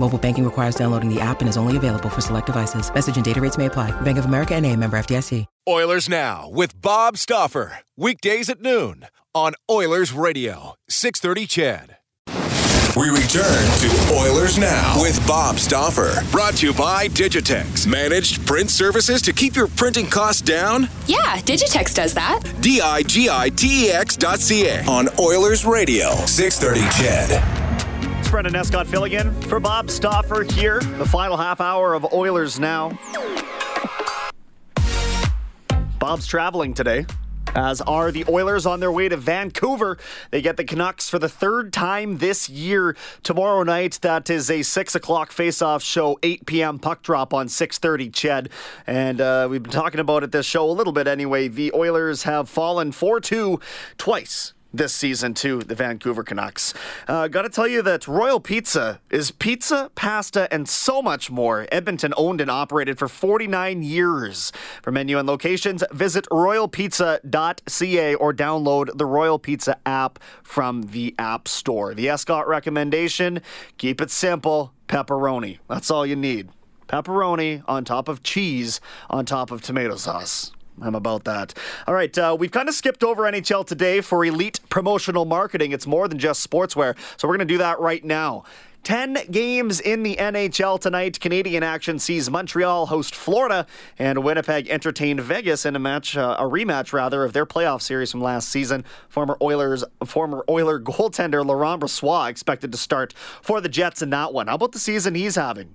Mobile banking requires downloading the app and is only available for select devices. Message and data rates may apply. Bank of America and a member FDIC. Oilers Now with Bob Stauffer. Weekdays at noon on Oilers Radio, 630 CHED. We return to Oilers Now with Bob Stauffer. Brought to you by Digitex. Managed print services to keep your printing costs down? Yeah, Digitex does that. D I G I T E X dot C A on Oilers Radio, 630 CHED. Brendan Escott filling in for Bob Stauffer here. The final half hour of Oilers Now. Bob's traveling today. As are the Oilers on their way to Vancouver. They get the Canucks for the third time this year tomorrow night. That is a six o'clock face-off show, 8 p.m. puck drop on 6:30. Ched, and uh, we've been talking about it this show a little bit anyway. The Oilers have fallen 4-2 twice this season to the Vancouver Canucks. Uh, Got to tell you that Royal Pizza is pizza, pasta, and so much more. Edmonton owned and operated for 49 years. For menu and locations, visit royalpizza.ca or download the Royal Pizza app from the App Store. The Escott recommendation keep it simple pepperoni. That's all you need. Pepperoni on top of cheese on top of tomato sauce. I'm about that. All right, uh, we've kind of skipped over NHL today for elite promotional marketing. It's more than just sportswear, so we're going to do that right now. 10 games in the NHL tonight. Canadian action sees Montreal host Florida and Winnipeg entertain Vegas in a match, uh, a rematch rather, of their playoff series from last season. Former Oilers, former Oiler goaltender Laurent Brossoit expected to start for the Jets in that one. How about the season he's having?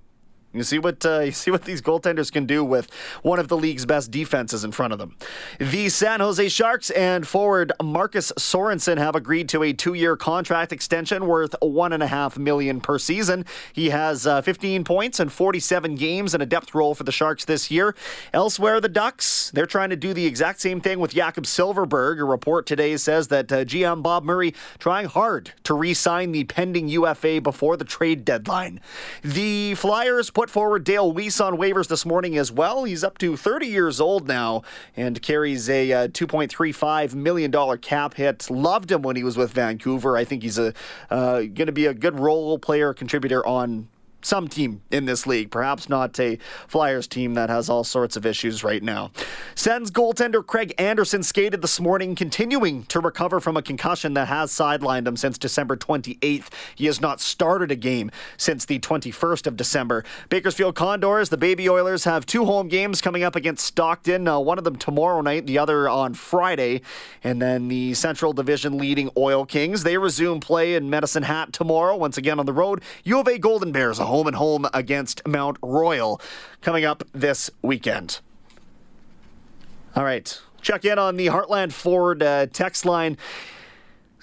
You see what uh, you see what these goaltenders can do with one of the league's best defenses in front of them. The San Jose Sharks and forward Marcus Sorensen have agreed to a two-year contract extension worth one and a half million per season. He has uh, 15 points and 47 games in a depth role for the Sharks this year. Elsewhere, the Ducks they're trying to do the exact same thing with Jakob Silfverberg. A report today says that uh, GM Bob Murray trying hard to re-sign the pending UFA before the trade deadline. The Flyers put forward Dale Weise on waivers this morning as well. He's up to 30 years old now and carries a uh, $2.35 million cap hit. Loved him when he was with Vancouver. I think he's a uh, going to be a good role player contributor on some team in this league, perhaps not a Flyers team that has all sorts of issues right now. Sens goaltender Craig Anderson skated this morning, continuing to recover from a concussion that has sidelined him since December 28th. He has not started a game since the 21st of December. Bakersfield Condors, the Baby Oilers, have two home games coming up against Stockton, uh, one of them tomorrow night, the other on Friday. And then the Central Division leading Oil Kings, they resume play in Medicine Hat tomorrow, once again on the road. U of A Golden Bears, a home and home against Mount Royal coming up this weekend. All right, check in on the Heartland Ford uh, text line.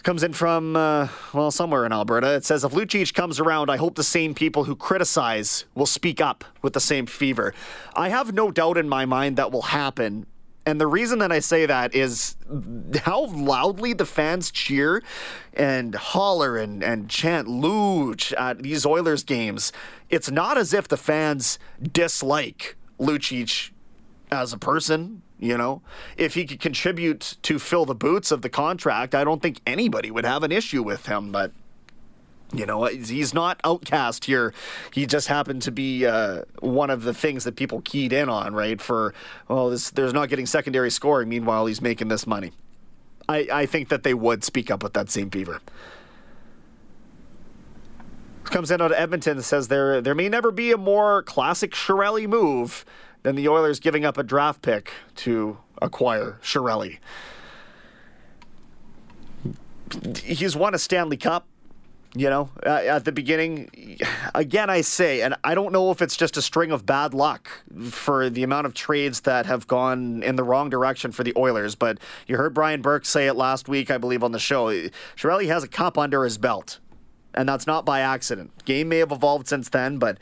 Comes in from, uh, well, somewhere in Alberta. It says, if Lucic comes around, I hope the same people who criticize will speak up with the same fever. I have no doubt in my mind that will happen. And the reason that I say that is how loudly the fans cheer and holler and, and chant Luch at these Oilers games. It's not as if the fans dislike Lucic as a person. You know, if he could contribute to fill the boots of the contract, I don't think anybody would have an issue with him. But you know, he's not outcast here. He just happened to be uh, one of the things that people keyed in on, right? For, well, this, there's not getting secondary scoring. Meanwhile, he's making this money. I, I think that they would speak up with that same fever. comes in out of Edmonton and says there there may never be a more classic Chiarelli move than the Oilers giving up a draft pick to acquire Chiarelli. He's won a Stanley Cup. You know, uh, at the beginning, again, I say, and I don't know if it's just a string of bad luck for the amount of trades that have gone in the wrong direction for the Oilers, but you heard Brian Burke say it last week, I believe, on the show. Chiarelli has a cup under his belt, and that's not by accident. Game may have evolved since then, but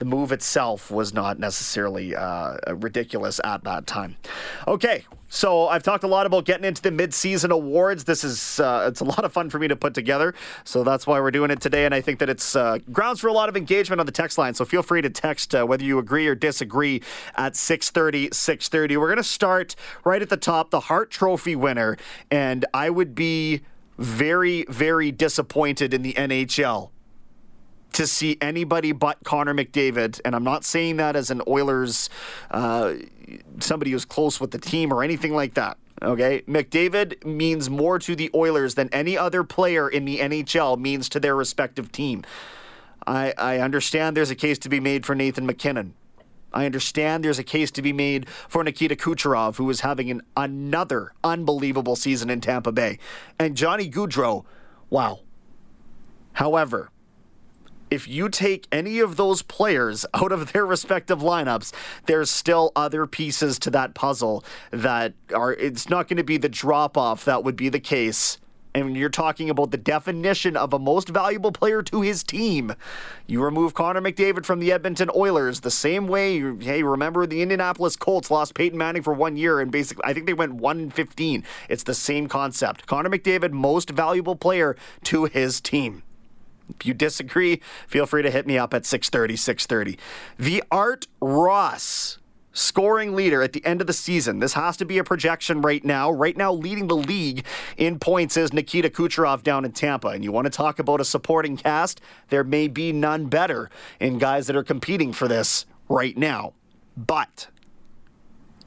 the move itself was not necessarily uh, ridiculous at that time. Okay, so I've talked a lot about getting into the midseason awards. This is uh, it's a lot of fun for me to put together, so that's why we're doing it today. And I think that it's uh, grounds for a lot of engagement on the text line. So feel free to text uh, whether you agree or disagree at 6:30. 6:30. We're gonna start right at the top, the Hart Trophy winner, and I would be very, very disappointed in the NHL to see anybody but Connor McDavid, and I'm not saying that as an Oilers, uh, somebody who's close with the team or anything like that. Okay, McDavid means more to the Oilers than any other player in the NHL means to their respective team. I, I understand there's a case to be made for Nathan MacKinnon. I understand there's a case to be made for Nikita Kucherov, who is having an, another unbelievable season in Tampa Bay. And Johnny Gaudreau, wow. However, if you take any of those players out of their respective lineups, there's still other pieces to that puzzle that are, it's not going to be the drop off that would be the case. And you're talking about the definition of a most valuable player to his team, you remove Connor McDavid from the Edmonton Oilers the same way. Hey, remember the Indianapolis Colts lost Peyton Manning for one year and basically, I think they went 1 15. It's the same concept. Connor McDavid, most valuable player to his team. If you disagree, feel free to hit me up at 630, 630. The Art Ross scoring leader at the end of the season. This has to be a projection right now. Right now, leading the league in points is Nikita Kucherov down in Tampa. And you want to talk about a supporting cast? There may be none better in guys that are competing for this right now. But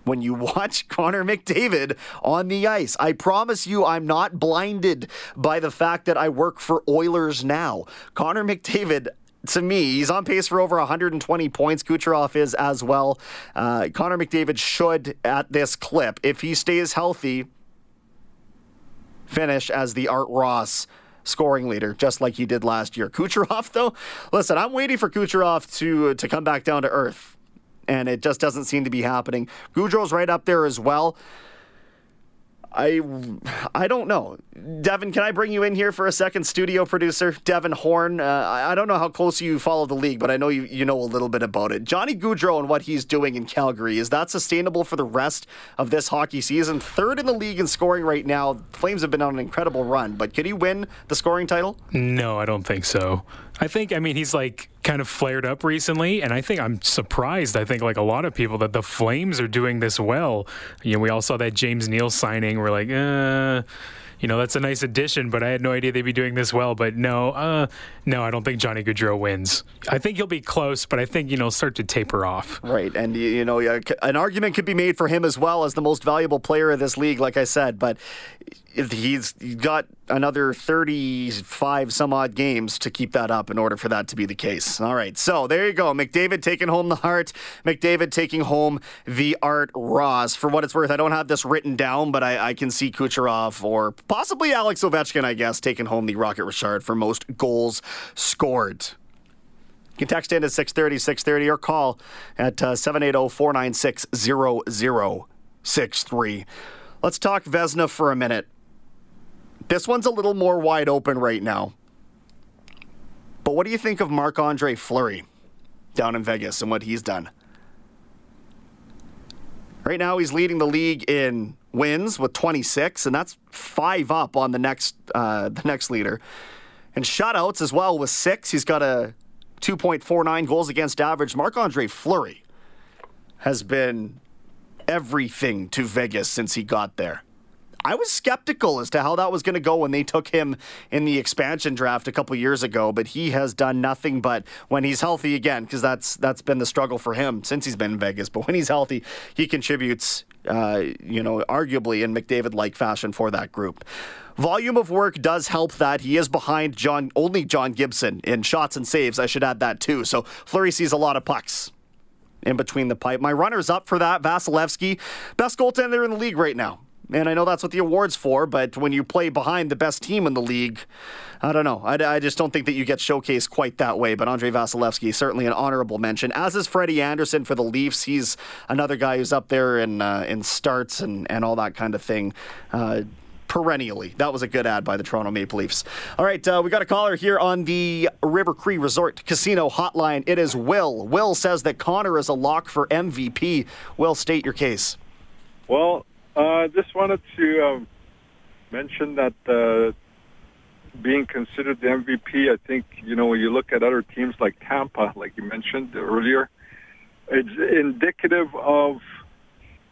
when you watch Connor McDavid on the ice. I promise you, I'm not blinded by the fact that I work for Oilers now. Connor McDavid to me, he's on pace for over 120 points. Kucherov is as well. Uh, Connor McDavid should, at this clip, if he stays healthy, finish as the Art Ross scoring leader, just like he did last year. Kucherov, though, listen, I'm waiting for Kucherov to to come back down to earth and it just doesn't seem to be happening. Gaudreau's right up there as well. I I don't know. Devin, can I bring you in here for a second, studio producer? Devin Horn. Uh, I don't know how close you follow the league, but I know you, you know a little bit about it. Johnny Gaudreau and what he's doing in Calgary, is that sustainable for the rest of this hockey season? Third in the league in scoring right now. Flames have been on an incredible run, but could he win the scoring title? No, I don't think so. I think, I mean, he's like kind of flared up recently, and I think I'm surprised. I think, like a lot of people, that the Flames are doing this well. You know, we all saw that James Neal signing. We're like, uh, you know, that's a nice addition, but I had no idea they'd be doing this well. But no, uh, no, I don't think Johnny Gaudreau wins. I think he'll be close, but I think, you know, start to taper off. Right. And, you know, an argument could be made for him as well as the most valuable player of this league, like I said. But he's got another 35 some odd games to keep that up in order for that to be the case. All right, so there you go. McDavid taking home the Hart, McDavid taking home the Art Ross. For what it's worth, I don't have this written down, but I, I can see Kucherov or possibly Alex Ovechkin, I guess, taking home the Rocket Richard for most goals scored. You can text in at 630, 630 or call at uh, 780 496 0063. Let's talk Vezina for a minute. This one's a little more wide open right now. But what do you think of Marc Andre Fleury down in Vegas and what he's done? Right now, he's leading the league in wins with 26, and that's five up on the next uh, the next leader. And shutouts as well with six. He's got a 2.49 goals against average. Marc Andre Fleury has been everything to Vegas since he got there I was skeptical as to how that was going to go when they took him in the expansion draft a couple years ago, but he has done nothing but when he's healthy again, because that's that's been the struggle for him since he's been in Vegas. But when he's healthy, he contributes, uh, you know, arguably in McDavid-like fashion for that group. Volume of work does help that. He is behind John only John Gibson in shots and saves. I should add that too. So Fleury sees a lot of pucks in between the pipe. My runner's up for that, Vasilevskiy, best goaltender in the league right now. And I know that's what the award's for, but when you play behind the best team in the league, I don't know. I, I just don't think that you get showcased quite that way. But Andrei Vasilevskiy, certainly an honorable mention, as is Freddie Andersen for the Leafs. He's another guy who's up there in, uh, in starts and, and all that kind of thing. Uh, perennially. That was a good ad by the Toronto Maple Leafs. All right, uh, we got a caller here on the River Cree Resort Casino Hotline. It is Will. Will says that Connor is a lock for MVP. Will, state your case. Well, I uh, just wanted to um, mention that uh, being considered the MVP, I think, you know, when you look at other teams like Tampa, like you mentioned earlier, it's indicative of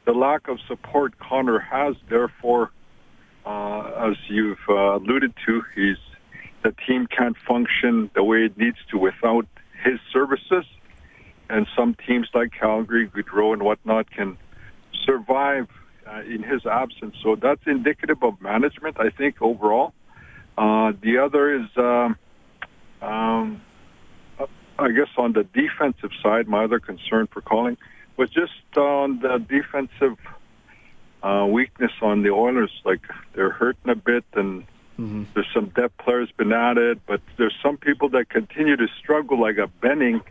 the lack of support Connor has. Therefore, uh, as you've uh, alluded to, he's the team can't function the way it needs to without his services. And some teams like Calgary, Gaudreau, and whatnot can survive uh, in his absence. So that's indicative of management, I think, overall. Uh, the other is, um, um, I guess, on the defensive side, my other concern for calling was just on the defensive uh, weakness on the Oilers. Like they're hurting a bit, and mm-hmm. there's some depth players been added, but there's some people that continue to struggle, like a Benning,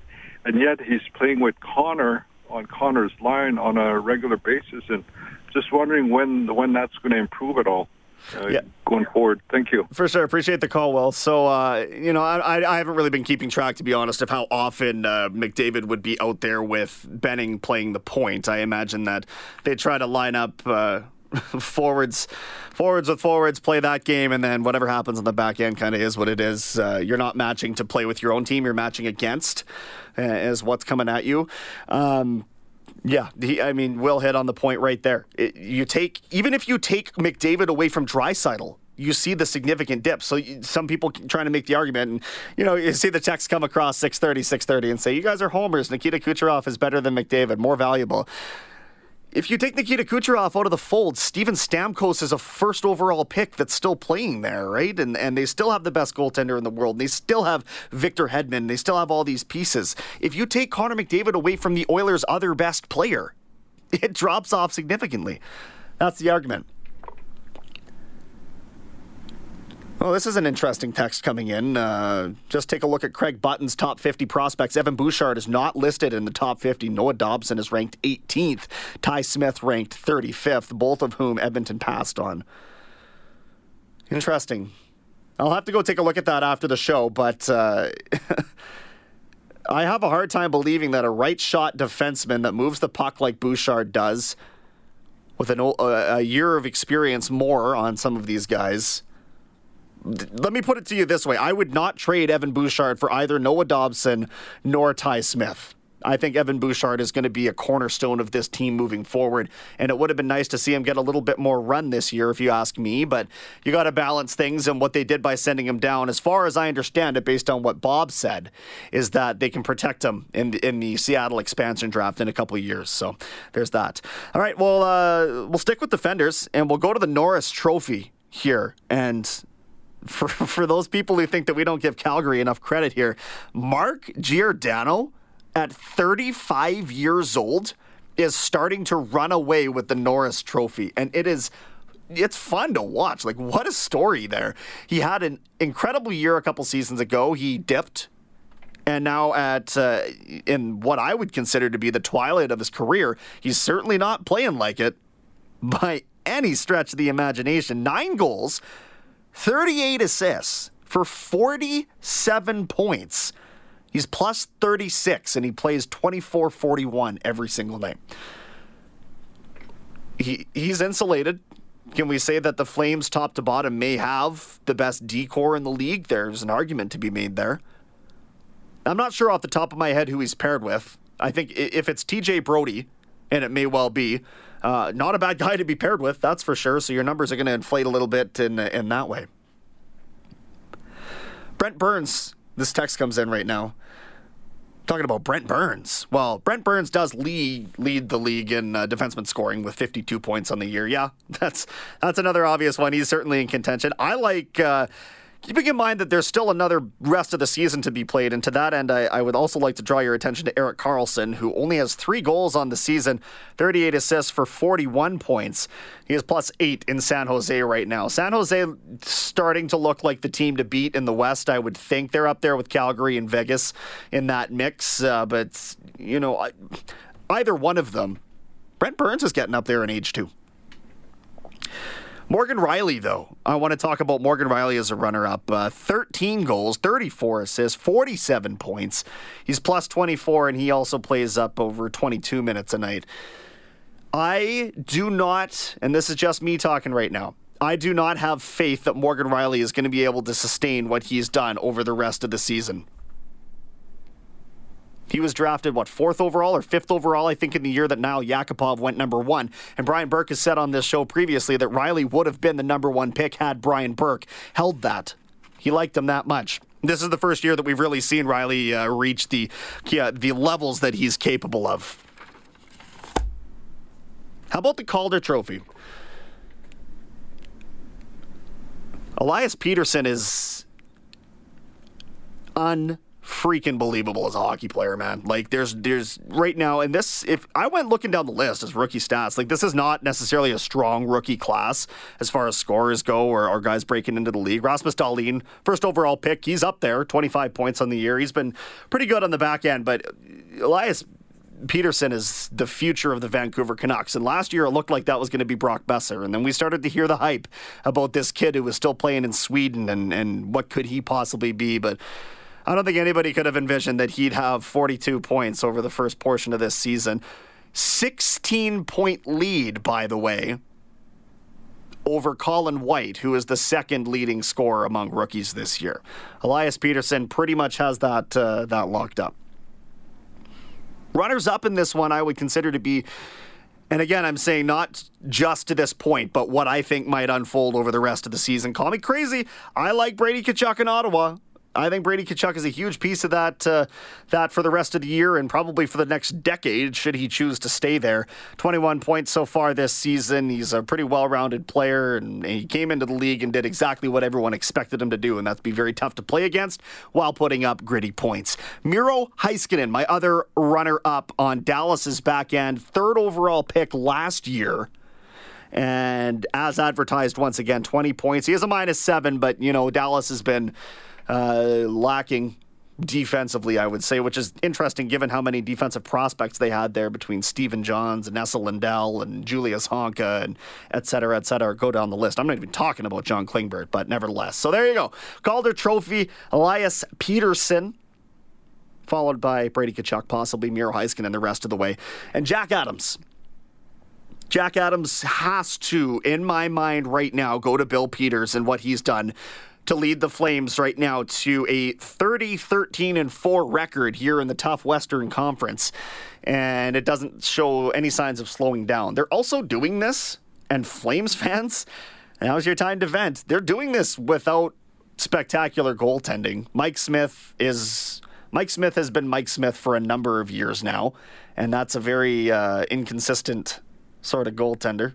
and yet he's playing with Connor on Connor's line on a regular basis, and just wondering when when that's going to improve at all. Uh, yeah. going forward. Thank you. For sure. Appreciate the call, Will. So, uh, you know, I, I haven't really been keeping track, to be honest, of how often uh, McDavid would be out there with Benning playing the point. I imagine that they try to line up uh, forwards forwards with forwards play that game and then whatever happens on the back end kind of is what it is uh, you're not matching to play with your own team you're matching against uh, is what's coming at you um, yeah, he, I mean, Will hit on the point right there. It, you take even if you take McDavid away from Draisaitl, you see the significant dip. So you, some people trying to make the argument, and you know, you see the text come across 6:30, 6:30, and say, "You guys are homers. Nikita Kucherov is better than McDavid, more valuable." If you take Nikita Kucherov out of the fold, Steven Stamkos is a first overall pick that's still playing there, right? And and they still have the best goaltender in the world. They still have Victor Hedman. They still have all these pieces. If you take Connor McDavid away from the Oilers' other best player, it drops off significantly. That's the argument. Well, this is an interesting text coming in. Uh, just take a look at Craig Button's top 50 prospects. Evan Bouchard is not listed in the top 50. Noah Dobson is ranked 18th. Ty Smith ranked 35th, both of whom Edmonton passed on. Interesting. I'll have to go take a look at that after the show, but uh, I have a hard time believing that a right shot defenseman that moves the puck like Bouchard does, with an, a year of experience more on some of these guys, let me put it to you this way I would not trade Evan Bouchard for either Noah Dobson nor Ty Smith. I think Evan Bouchard is going to be a cornerstone of this team moving forward. And it would have been nice to see him get a little bit more run this year, if you ask me. But you got to balance things. And what they did by sending him down, as far as I understand it, based on what Bob said, is that they can protect him in the, in the Seattle expansion draft in a couple years. So there's that. All right. Well, uh, we'll stick with defenders and we'll go to the Norris Trophy here. And for for those people who think that we don't give Calgary enough credit here, Mark Giordano at 35 years old is starting to run away with the Norris Trophy, and it is. It's fun to watch. Like, what a story there. He had an incredible year a couple seasons ago. He dipped and now at uh, in what I would consider to be the twilight of his career, he's certainly not playing like it by any stretch of the imagination. Nine goals, 38 assists for 47 points. He's plus 36 and he plays 24 41 every single night. He, he's insulated. Can we say that the Flames, top to bottom, may have the best decor in the league? There's an argument to be made there. I'm not sure off the top of my head who he's paired with. I think if it's TJ Brodie, and it may well be, Uh, not a bad guy to be paired with, that's for sure. So your numbers are going to inflate a little bit in in that way. Brent Burns, this text comes in right now. Talking about Brent Burns. Well, Brent Burns does lead lead the league in uh, defenseman scoring with 52 points on the year. Yeah, that's that's another obvious one. He's certainly in contention. I like. Uh, Keeping in mind that there's still another rest of the season to be played, and to that end, I, I, would also like to draw your attention to Erik Karlsson, who only has three goals on the season, 38 assists for 41 points. He is plus eight in San Jose right now. San Jose starting to look like the team to beat in the West. I would think they're up there with Calgary and Vegas in that mix, uh, but you know, I, either one of them. Brent Burns is getting up there in age too. Morgan Rielly, though, I want to talk about Morgan Rielly as a runner up. Uh, 13 goals, 34 assists, 47 points. He's plus 24, and he also plays up over 22 minutes a night. I do not, and this is just me talking right now, I do not have faith that Morgan Rielly is going to be able to sustain what he's done over the rest of the season. He was drafted, what, fourth overall or fifth overall, I think, in the year that Nail Yakupov went number one. And Brian Burke has said on this show previously that Rielly would have been the number one pick had Brian Burke held that. He liked him that much. This is the first year that we've really seen Rielly uh, reach the, yeah, the levels that he's capable of. How about the Calder Trophy? Elias Pettersson is un freaking believable as a hockey player, man. Like there's there's right now, and this if I went looking down the list as rookie stats, like this is not necessarily a strong rookie class as far as scorers go or, or guys breaking into the league. Rasmus Dahlin, first overall pick, he's up there, 25 points on the year. He's been pretty good on the back end, but Elias Pettersson is the future of the Vancouver Canucks. And last year it looked like that was going to be Brock Boeser. And then we started to hear the hype about this kid who was still playing in Sweden and, and what could he possibly be. But I don't think anybody could have envisioned that he'd have 42 points over the first portion of this season. 16 point lead, by the way, over Colin White, who is the second leading scorer among rookies this year. Elias Pettersson pretty much has that uh, that locked up. Runners up in this one, I would consider to be, and again, I'm saying not just to this point, but what I think might unfold over the rest of the season. Call me crazy. I like Brady Tkachuk in Ottawa. I think Brady Tkachuk is a huge piece of that uh, that for the rest of the year and probably for the next decade should he choose to stay there. 21 points so far this season. He's a pretty well-rounded player and he came into the league and did exactly what everyone expected him to do and that's be very tough to play against while putting up gritty points. Miro Heiskanen, my other runner-up on Dallas's back end, third overall pick last year and as advertised once again 20 points. He has a minus 7 but you know Dallas has been uh, lacking defensively, I would say, which is interesting given how many defensive prospects they had there between Stephen Johns and Esa Lindell and Julius Honka and et cetera, et cetera. Go down the list. I'm not even talking about John Klingberg, but nevertheless. So there you go. Calder Trophy, Elias Pettersson. Followed by Brady Tkachuk, possibly Miro Heiskanen, and the rest of the way. And Jack Adams. Jack Adams has to, in my mind right now, go to Bill Peters and what he's done to lead the Flames right now to a 30 13 and 4 record here in the tough Western Conference. And it doesn't show any signs of slowing down. They're also doing this, and Flames fans, now's your time to vent. They're doing this without spectacular goaltending. Mike Smith is. Mike Smith has been Mike Smith for a number of years now, and that's a very uh, inconsistent sort of goaltender.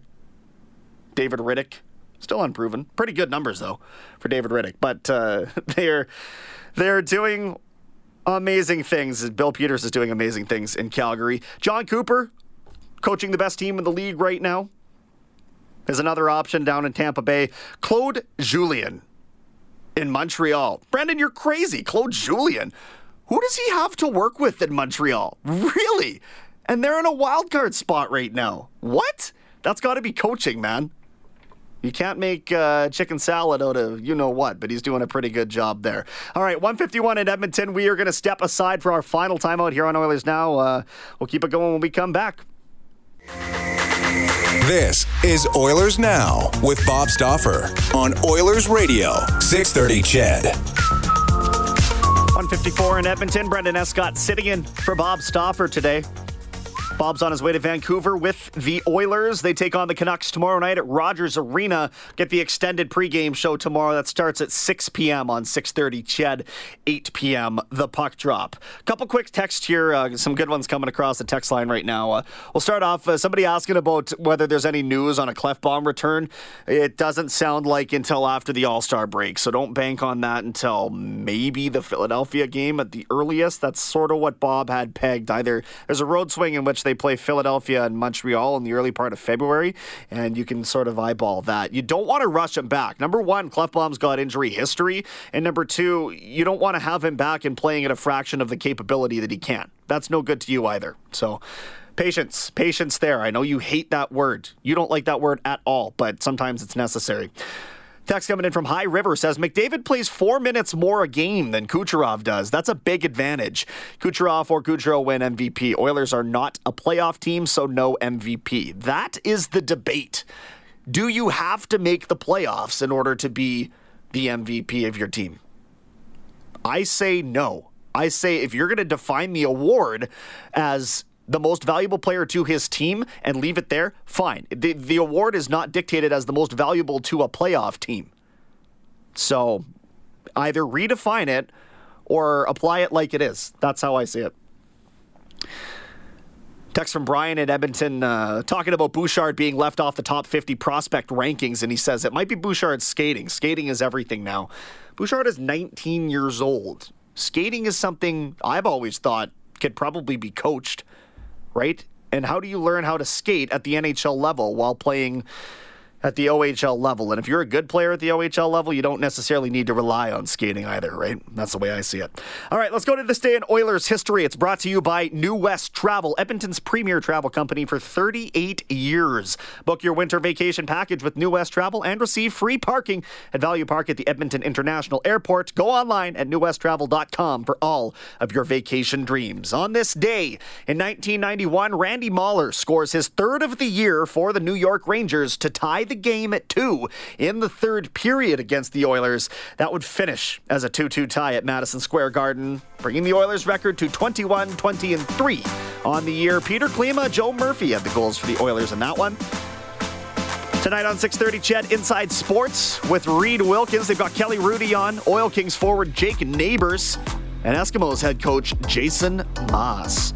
David Rittich Still unproven. Pretty good numbers though for David Rittich, but uh, they're they're doing amazing things. Bill Peters is doing amazing things in Calgary. Jon Cooper, coaching the best team in the league right now, is another option down in Tampa Bay. Claude Julien in Montreal. Brandon, you're crazy. Claude Julien. Who does he have to work with in Montreal? Really? And they're in a wild card spot right now. What? That's got to be coaching, man. You can't make uh, chicken salad out of you know what, but he's doing a pretty good job there. All right, 151 in Edmonton. We are going to step aside for our final timeout here on Oilers Now. Uh, we'll keep it going when we come back. This is Oilers Now with Bob Stauffer on Oilers Radio, 630 Ched. 154 in Edmonton. Brendan Escott sitting in for Bob Stauffer today. Bob's on his way to Vancouver with the Oilers. They take on the Canucks tomorrow night at Rogers Arena. Get the extended pregame show tomorrow. That starts at 6 p.m. on 6:30. Ched, 8 p.m. The puck drop. Couple quick texts here. Uh, some good ones coming across the text line right now. Uh, we'll start off. Uh, somebody asking about whether there's any news on a Klefbom return. It doesn't sound like until after the All Star break, so don't bank on that until maybe the Philadelphia game at the earliest. That's sort of what Bob had pegged. Either there's a road swing in which they play Philadelphia and Montreal in the early part of February, and you can sort of eyeball that. You don't want to rush him back. Number one, Klefbom's got injury history, and number two, you don't want to have him back and playing at a fraction of the capability that he can. That's no good to you either. So. Patience, patience there. I know you hate that word. You don't like that word at all, but sometimes it's necessary. Text coming in from High River says McDavid plays four minutes more a game than Kucherov does. That's a big advantage. Kucherov or Gaudreau win MVP. Oilers are not a playoff team, so no MVP. That is the debate. Do you have to make the playoffs in order to be the MVP of your team? I say no. I say if you're going to define the award as the most valuable player to his team and leave it there, fine. The, the award is not dictated as the most valuable to a playoff team. So either redefine it or apply it like it is. That's how I see it. Text from Brian at Edmonton uh, talking about Bouchard being left off the top 50 prospect rankings, and he says it might be Bouchard's skating. Skating is everything now. Bouchard is 19 years old. Skating is something I've always thought could probably be coached right? And how do you learn how to skate at the NHL level while playing at the OHL level. And if you're a good player at the OHL level, you don't necessarily need to rely on skating either, right? That's the way I see it. All right, let's go to this day in Oilers history. It's brought to you by New West Travel, Edmonton's premier travel company for 38 years. Book your winter vacation package with New West Travel and receive free parking at Value Park at the Edmonton International Airport. Go online at newwesttravel.com for all of your vacation dreams. On this day in 1991, Randy Moller scores his third of the year for the New York Rangers to tie the game at two in the third period against the Oilers. That would finish as a 2 2 tie at Madison Square Garden, bringing the Oilers' record to 21 20 and 3 on the year. Peter Klima, Joe Murphy had the goals for the Oilers in that one. Tonight on 6:30, Ched Inside Sports with Reid Wilkins. They've got Kelly Hrudey on, Oil Kings forward Jake Neighbors, and Eskimos head coach Jason Maas.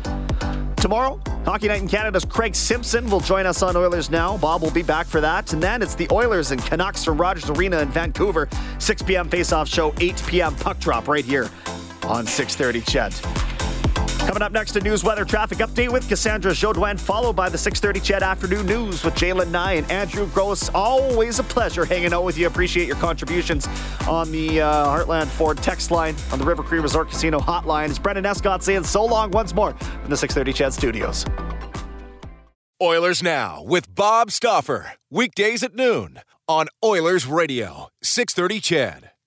Tomorrow, Hockey Night in Canada's Craig Simpson will join us on Oilers Now. Bob will be back for that. And then it's the Oilers and Canucks from Rogers Arena in Vancouver. 6 p.m. face-off show, 8 p.m. puck drop right here on 630 Ched. Coming up next, a news weather traffic update with Cassandra Jodouin, followed by the 630 Ched Afternoon News with Jalen Nye and Andrew Gross. Always a pleasure hanging out with you. Appreciate your contributions on the uh, Heartland Ford text line, on the River Cree Resort Casino hotline. It's Brendan Escott saying so long once more from the 630 Ched Studios. Oilers Now with Bob Stauffer. Weekdays at noon on Oilers Radio, 630 Ched.